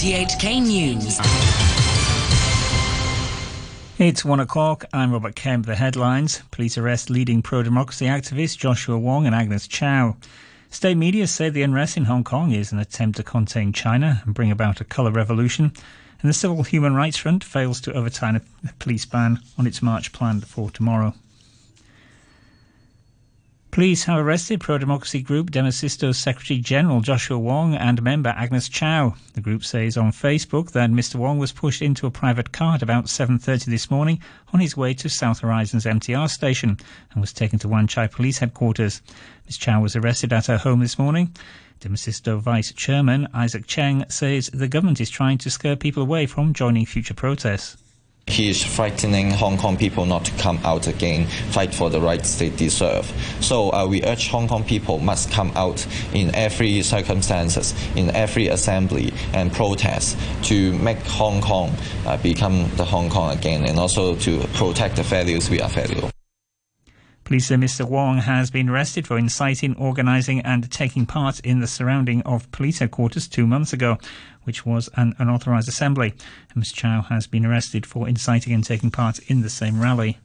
RTHK News. It's one o'clock. I'm Robert Kemp. The headlines. Police arrest leading pro-democracy activists Joshua Wong and Agnes Chow. State media say the unrest in Hong Kong is an attempt to contain China and bring about a colour revolution. And the Civil Human Rights Front fails to overturn a police ban on its march planned for tomorrow. Police have arrested pro-democracy group Demosisto's Secretary General Joshua Wong and member Agnes Chow. The group says on Facebook that Mr. Wong was pushed into a private car at about 7.30 this morning on his way to South Horizon's MTR station and was taken to Wan Chai Police Headquarters. Ms. Chow was arrested at her home this morning. Demosisto Vice Chairman Isaac Cheng says the government is trying to scare people away from joining future protests. He is frightening Hong Kong people not to come out again, fight for the rights they deserve. So uh, we urge Hong Kong people must come out in every circumstances, in every assembly and protest to make Hong Kong uh, become the Hong Kong again, and also to protect the values we are value. Police say Mr. Wong has been arrested for inciting, organising, and taking part in the surrounding of police headquarters two months ago, which was an unauthorised assembly. And Ms. Chow has been arrested for inciting and taking part in the same rally.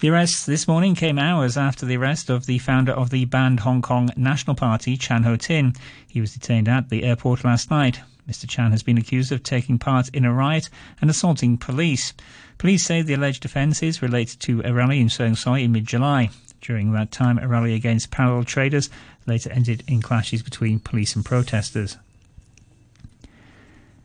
The arrest this morning came hours after the arrest of the founder of the banned Hong Kong National Party, Chan Ho Tin. He was detained at the airport last night. Mr. Chan has been accused of taking part in a riot and assaulting police. Police say the alleged offences relate to a rally in Sheung Shui in mid-July. During that time, a rally against parallel traders later ended in clashes between police and protesters.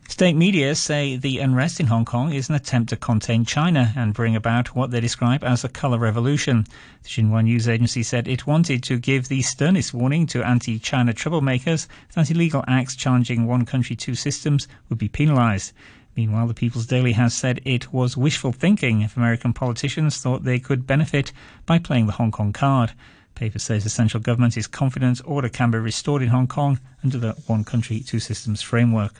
State media say the unrest in Hong Kong is an attempt to contain China and bring about what they describe as a colour revolution. The Xinhua news agency said it wanted to give the sternest warning to anti-China troublemakers that illegal acts challenging one country, two systems would be penalised. Meanwhile, the People's Daily has said it was wishful thinking if American politicians thought they could benefit by playing the Hong Kong card. The paper says the central government is confident order can be restored in Hong Kong under the one country, two systems framework.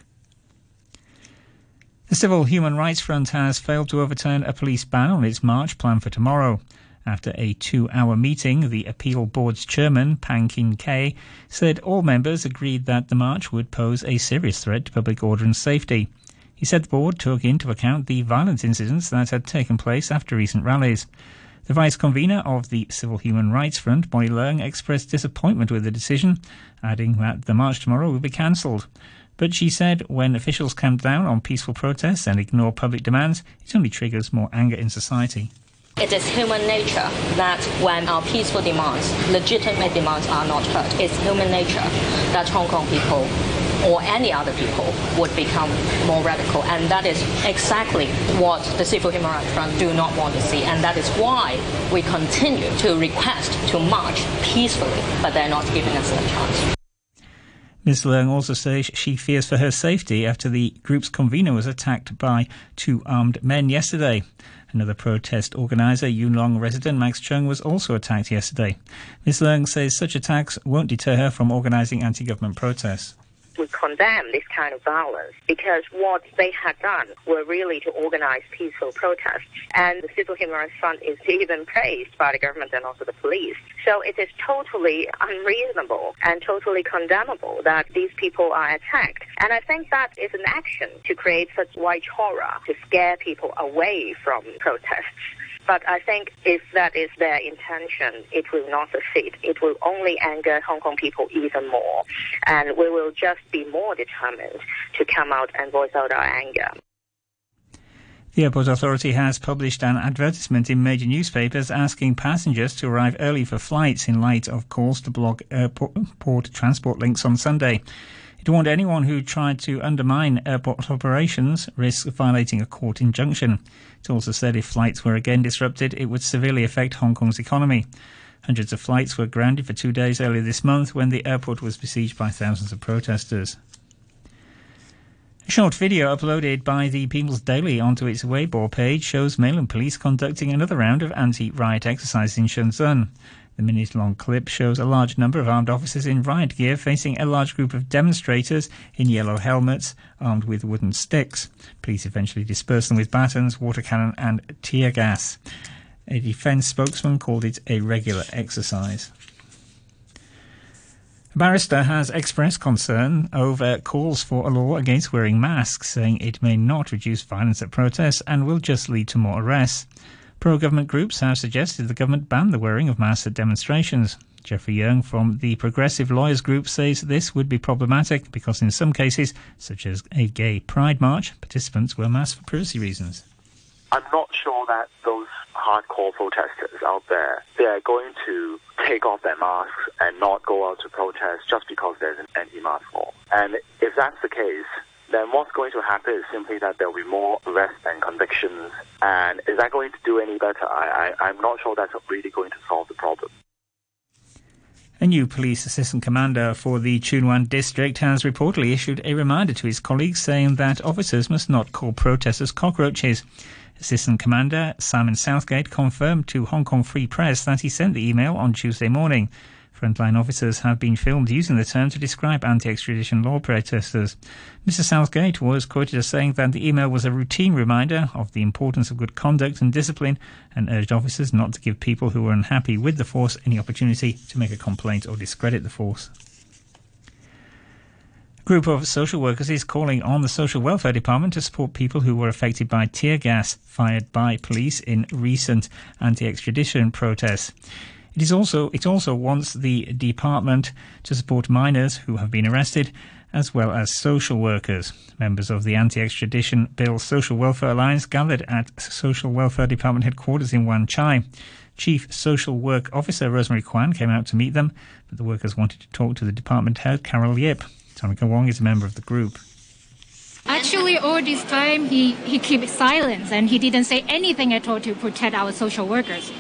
The Civil Human Rights Front has failed to overturn a police ban on its march planned for tomorrow. After a two hour meeting, the appeal board's chairman, Pang Kin Kee, said all members agreed that the march would pose a serious threat to public order and safety. He said the board took into account the violent incidents that had taken place after recent rallies. The vice convener of the Civil Human Rights Front, Bonnie Leung, expressed disappointment with the decision, adding that the march tomorrow will be cancelled. But she said when officials clamp down on peaceful protests and ignore public demands, it only triggers more anger in society. It is human nature that when our peaceful demands, legitimate demands are not heard, it's human nature that Hong Kong people or any other people would become more radical. And that is exactly what the Civil Human Rights Front do not want to see. And that is why we continue to request to march peacefully, but they're not giving us a chance. Ms. Leung also says she fears for her safety after the group's convener was attacked by two armed men yesterday. Another protest organizer, Yuen Long resident Max Chung, was also attacked yesterday. Ms. Leung says such attacks won't deter her from organizing anti-government protests we condemn this kind of violence because what they had done were really to organize peaceful protests. And the Civil Human Rights Front is even praised by the government and also the police. So it is totally unreasonable and totally condemnable that these people are attacked. And I think that is an action to create such white horror to scare people away from protests. But I think if that is their intention, it will not succeed. It will only anger Hong Kong people even more. And we will just be more determined to come out and voice out our anger. The airport authority has published an advertisement in major newspapers asking passengers to arrive early for flights in light of calls to block airport transport links on Sunday. It warned anyone who tried to undermine airport operations risks violating a court injunction. It also said if flights were again disrupted, it would severely affect Hong Kong's economy. Hundreds of flights were grounded for two days earlier this month when the airport was besieged by thousands of protesters. A short video uploaded by the People's Daily onto its Weibo page shows mainland police conducting another round of anti-riot exercises in Shenzhen. The minute long clip shows a large number of armed officers in riot gear facing a large group of demonstrators in yellow helmets armed with wooden sticks. Police eventually disperse them with batons, water cannon, and tear gas. A defence spokesman called it a regular exercise. A barrister has expressed concern over calls for a law against wearing masks, saying it may not reduce violence at protests and will just lead to more arrests. Pro government groups have suggested the government ban the wearing of masks at demonstrations. Jeffrey Young from the Progressive Lawyers Group says this would be problematic because in some cases, such as a gay pride march, participants wear masks for privacy reasons. I'm not sure that those hardcore protesters out there, they are going to take off their masks and not go out to protest just because there's an anti-mask law. And if that's the case, then what's going to happen is simply that there'll be more arrests and convictions. And is that going to do any better? I, I, I'm not sure that's really going to solve the problem. A new police assistant commander for the Tsuen Wan district has reportedly issued a reminder to his colleagues saying that officers must not call protesters cockroaches. Assistant Commander Simon Southgate confirmed to Hong Kong Free Press that he sent the email on Tuesday morning. Frontline officers have been filmed using the term to describe anti extradition law protesters. Mr. Southgate was quoted as saying that the email was a routine reminder of the importance of good conduct and discipline and urged officers not to give people who were unhappy with the force any opportunity to make a complaint or discredit the force. A group of social workers is calling on the Social Welfare Department to support people who were affected by tear gas fired by police in recent anti extradition protests. It is also it also wants the department to support minors who have been arrested, as well as social workers. Members of the Anti-Extradition Bill Social Welfare Alliance gathered at Social Welfare Department headquarters in Wan Chai. Chief Social Work Officer Rosemary Kwan came out to meet them, but the workers wanted to talk to the department head Carol Yip. Tonica Wong is a member of the group. Actually, all this time he, he kept silence and he didn't say anything at all to protect our social workers.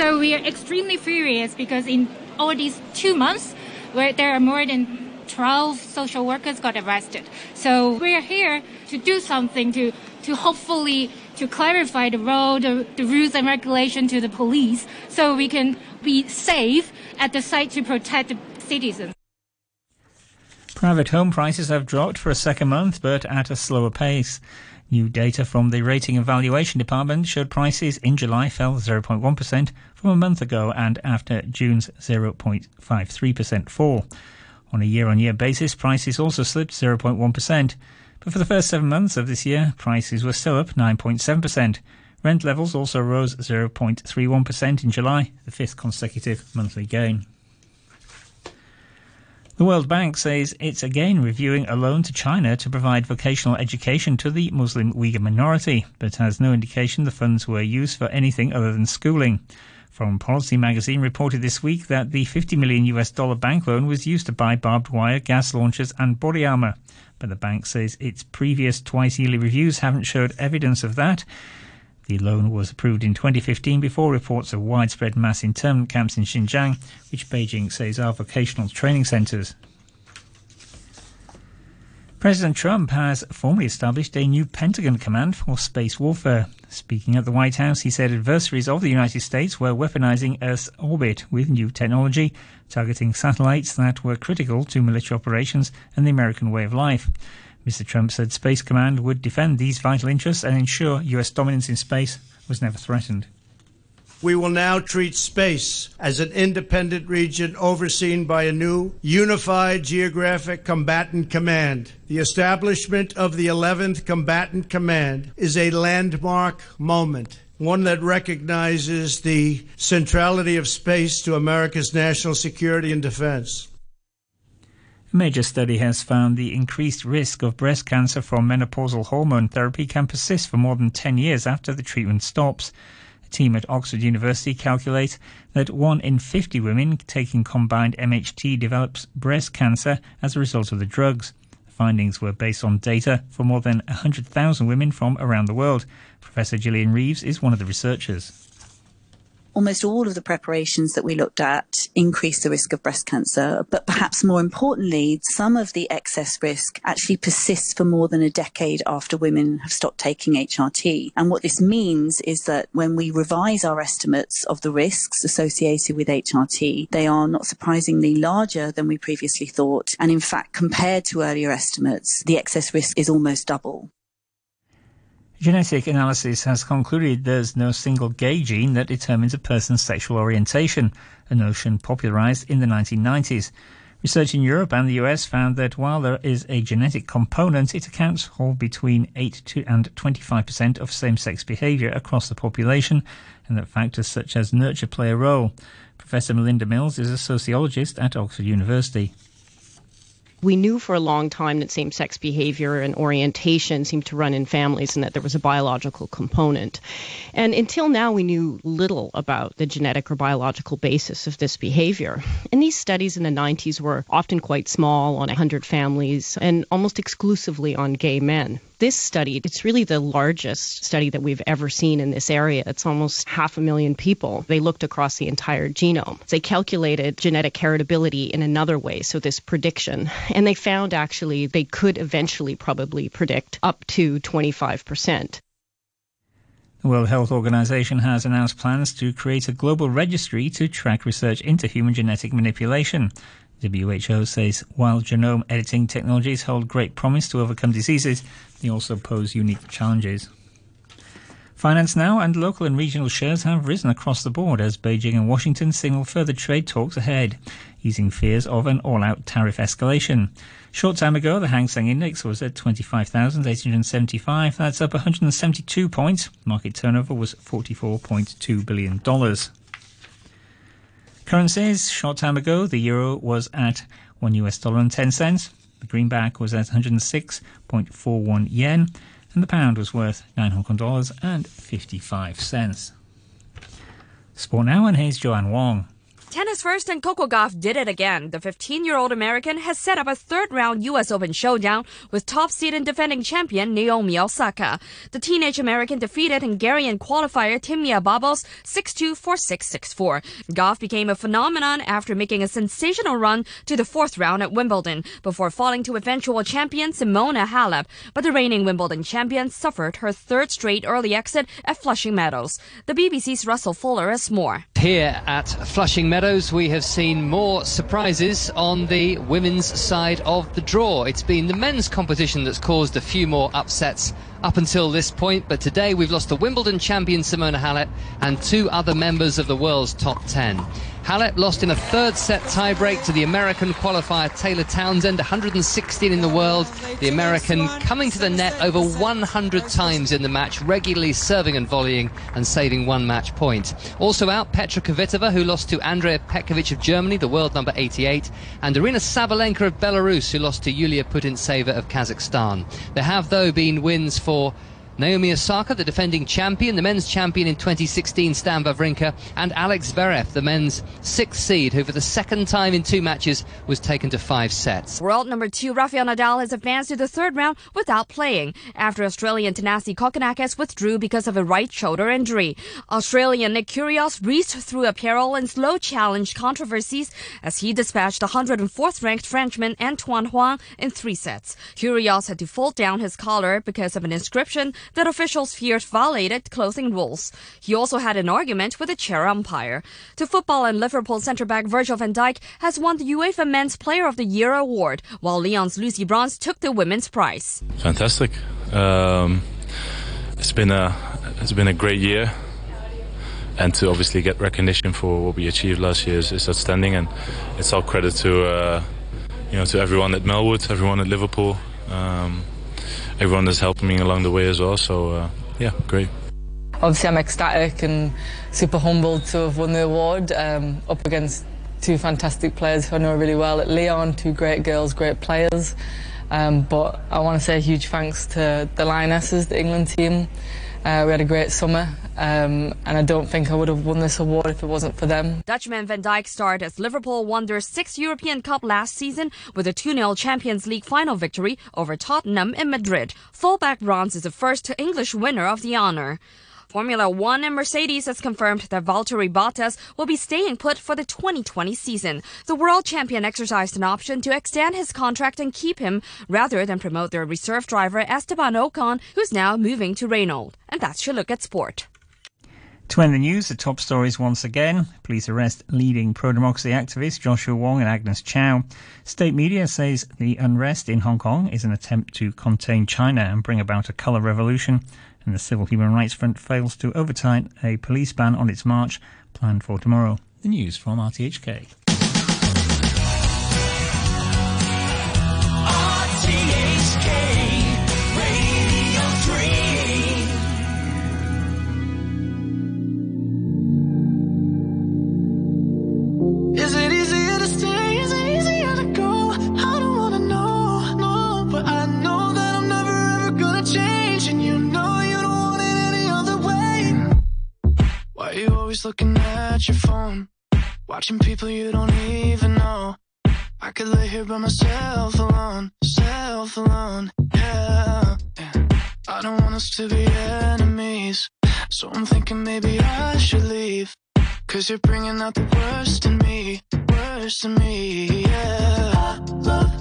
So we are extremely furious because in all these two months, where there are more than 12 social workers got arrested. So we are here to do something to, to hopefully to clarify the role, the, the rules and regulation to the police so we can be safe at the site to protect the citizens. Private home prices have dropped for a second month, but at a slower pace. New data from the Rating and Valuation Department showed prices in July fell 0.1% from a month ago and after June's 0.53% fall. On a year on year basis, prices also slipped 0.1%. But for the first seven months of this year, prices were still up 9.7%. Rent levels also rose 0.31% in July, the fifth consecutive monthly gain. The World Bank says it's again reviewing a loan to China to provide vocational education to the Muslim Uyghur minority, but has no indication the funds were used for anything other than schooling. Foreign Policy magazine reported this week that the 50 million US dollar bank loan was used to buy barbed wire, gas launchers, and body armor. But the bank says its previous twice yearly reviews haven't showed evidence of that. The loan was approved in 2015 before reports of widespread mass internment camps in Xinjiang, which Beijing says are vocational training centers. President Trump has formally established a new Pentagon command for space warfare. Speaking at the White House, he said adversaries of the United States were weaponizing Earth's orbit with new technology, targeting satellites that were critical to military operations and the American way of life. Mr. Trump said Space Command would defend these vital interests and ensure U.S. dominance in space was never threatened. We will now treat space as an independent region overseen by a new unified geographic combatant command. The establishment of the 11th Combatant Command is a landmark moment one that recognizes the centrality of space to America's national security and defense. A major study has found the increased risk of breast cancer from menopausal hormone therapy can persist for more than 10 years after the treatment stops. A team at Oxford University calculate that 1 in 50 women taking combined MHT develops breast cancer as a result of the drugs. The findings were based on data for more than 100,000 women from around the world. Professor Gillian Reeves is one of the researchers almost all of the preparations that we looked at increase the risk of breast cancer. But perhaps more importantly, some of the excess risk actually persists for more than a decade after women have stopped taking HRT. And what this means is that when we revise our estimates of the risks associated with HRT, they are not surprisingly larger than we previously thought. And in fact, compared to earlier estimates, the excess risk is almost double. Genetic analysis has concluded there's no single gay gene that determines a person's sexual orientation, a notion popularized in the 1990s. Research in Europe and the US found that while there is a genetic component, it accounts for between 8 to and 25% of same-sex behavior across the population, and that factors such as nurture play a role. Professor Melinda Mills is a sociologist at Oxford University we knew for a long time that same sex behavior and orientation seemed to run in families and that there was a biological component. And until now, we knew little about the genetic or biological basis of this behavior. And these studies in the 90s were often quite small, on 100 families, and almost exclusively on gay men this study, it's really the largest study that we've ever seen in this area. It's almost half a million people. They looked across the entire genome. They calculated genetic heritability in another way, so this prediction, and they found actually they could eventually probably predict up to 25%. The World Health Organization has announced plans to create a global registry to track research into human genetic manipulation. WHO says while genome editing technologies hold great promise to overcome diseases, they also pose unique challenges. Finance now and local and regional shares have risen across the board as Beijing and Washington signal further trade talks ahead, easing fears of an all-out tariff escalation. Short time ago, the Hang Seng Index was at 25,875. That's up 172 points. Market turnover was $44.2 billion. Currencies, short time ago, the euro was at 1 US dollar and 10 cents. The greenback was at 106.41 yen, and the pound was worth 9 Hong Kong dollars and 55 cents. Sport now, and here's Joanne Wong. Tennis first and Coco Gauff did it again. The 15-year-old American has set up a third-round U.S. Open showdown with top seed and defending champion Naomi Osaka. The teenage American defeated Hungarian qualifier Timia Babos 6-2, 4-6, 6-4. Gauff became a phenomenon after making a sensational run to the fourth round at Wimbledon before falling to eventual champion Simona Halep. But the reigning Wimbledon champion suffered her third straight early exit at Flushing Meadows. The BBC's Russell Fuller has more. Here at Flushing Meadows We have seen more surprises on the women's side of the draw. It's been the men's competition that's caused a few more upsets up until this point, but today we've lost the Wimbledon champion Simona Halep and two other members of the world's top 10. Halep lost in a third set tiebreak to the American qualifier Taylor Townsend, 116 in the world. The American coming to the net over 100 times in the match, regularly serving and volleying and saving one match point. Also out, Petra Kvitova, who lost to Andrea Petkovic of Germany, the world number 88, and Aryna Sabalenka of Belarus, who lost to Yulia Putintseva of Kazakhstan. There have, though, been wins for Naomi Osaka, the defending champion, the men's champion in 2016, Stan Wawrinka, and Alex Zverev, the men's sixth seed, who for the second time in two matches was taken to five sets. World number two Rafael Nadal has advanced to the third round without playing after Australian Thanasi Kokkinakis withdrew because of a right shoulder injury. Australian Nick Kyrgios reached through apparel and slow challenge controversies as he dispatched the 104th ranked Frenchman Antoine Hoang in three sets. Kyrgios had to fold down his collar because of an inscription that officials feared violated clothing rules. He also had an argument with a chair umpire. To football and Liverpool centre-back Virgil van Dijk has won the UEFA Men's Player of the Year award, while Lyon's Lucy Bronze took the women's prize. Fantastic. Um, it's been a it's been a great year and to obviously get recognition for what we achieved last year is, is outstanding and it's all credit to uh, you know to everyone at Melwood everyone at Liverpool um, everyone that's helped me along the way as well. So uh, yeah, great. Obviously, I'm ecstatic and super humbled to have won the award um, up against two fantastic players who I know really well at Lyon, two great girls, great players. Um, but I want to say a huge thanks to the Lionesses, the England team. Uh, we had a great summer, um, and I don't think I would have won this award if it wasn't for them. Dutchman Van Dijk starred as Liverpool won their sixth European Cup last season with a 2-0 Champions League final victory over Tottenham in Madrid. Fullback Bronze is the first English winner of the honour. Formula One and Mercedes has confirmed that Valtteri Bottas will be staying put for the 2020 season. The world champion exercised an option to extend his contract and keep him rather than promote their reserve driver Esteban Ocon, who's now moving to Renault. And that's your look at sport. To end the news, the top stories once again. Police arrest leading pro-democracy activists Joshua Wong and Agnes Chow. State media says the unrest in Hong Kong is an attempt to contain China and bring about a colour revolution and the Civil Human Rights Front fails to overturn a police ban on its march planned for tomorrow. The news from RTHK. Looking at your phone, watching people you don't even know. I could lay here by myself alone, self alone, yeah. I don't want us to be enemies, so I'm thinking maybe I should leave. Cause you're bringing out the worst in me, worst in me, yeah. I love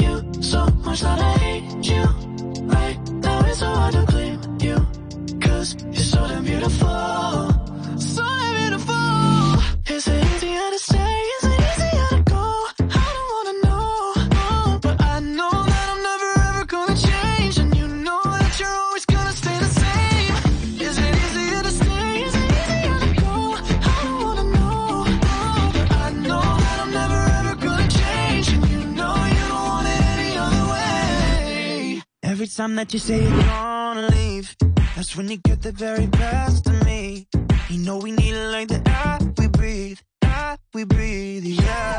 you so much that I hate you. Right now it's so hard to claim you. Cause you're so damn beautiful. Time that you say you're gonna leave, that's when you get the very best of me. You know we need it like the air we breathe, air we breathe, yeah.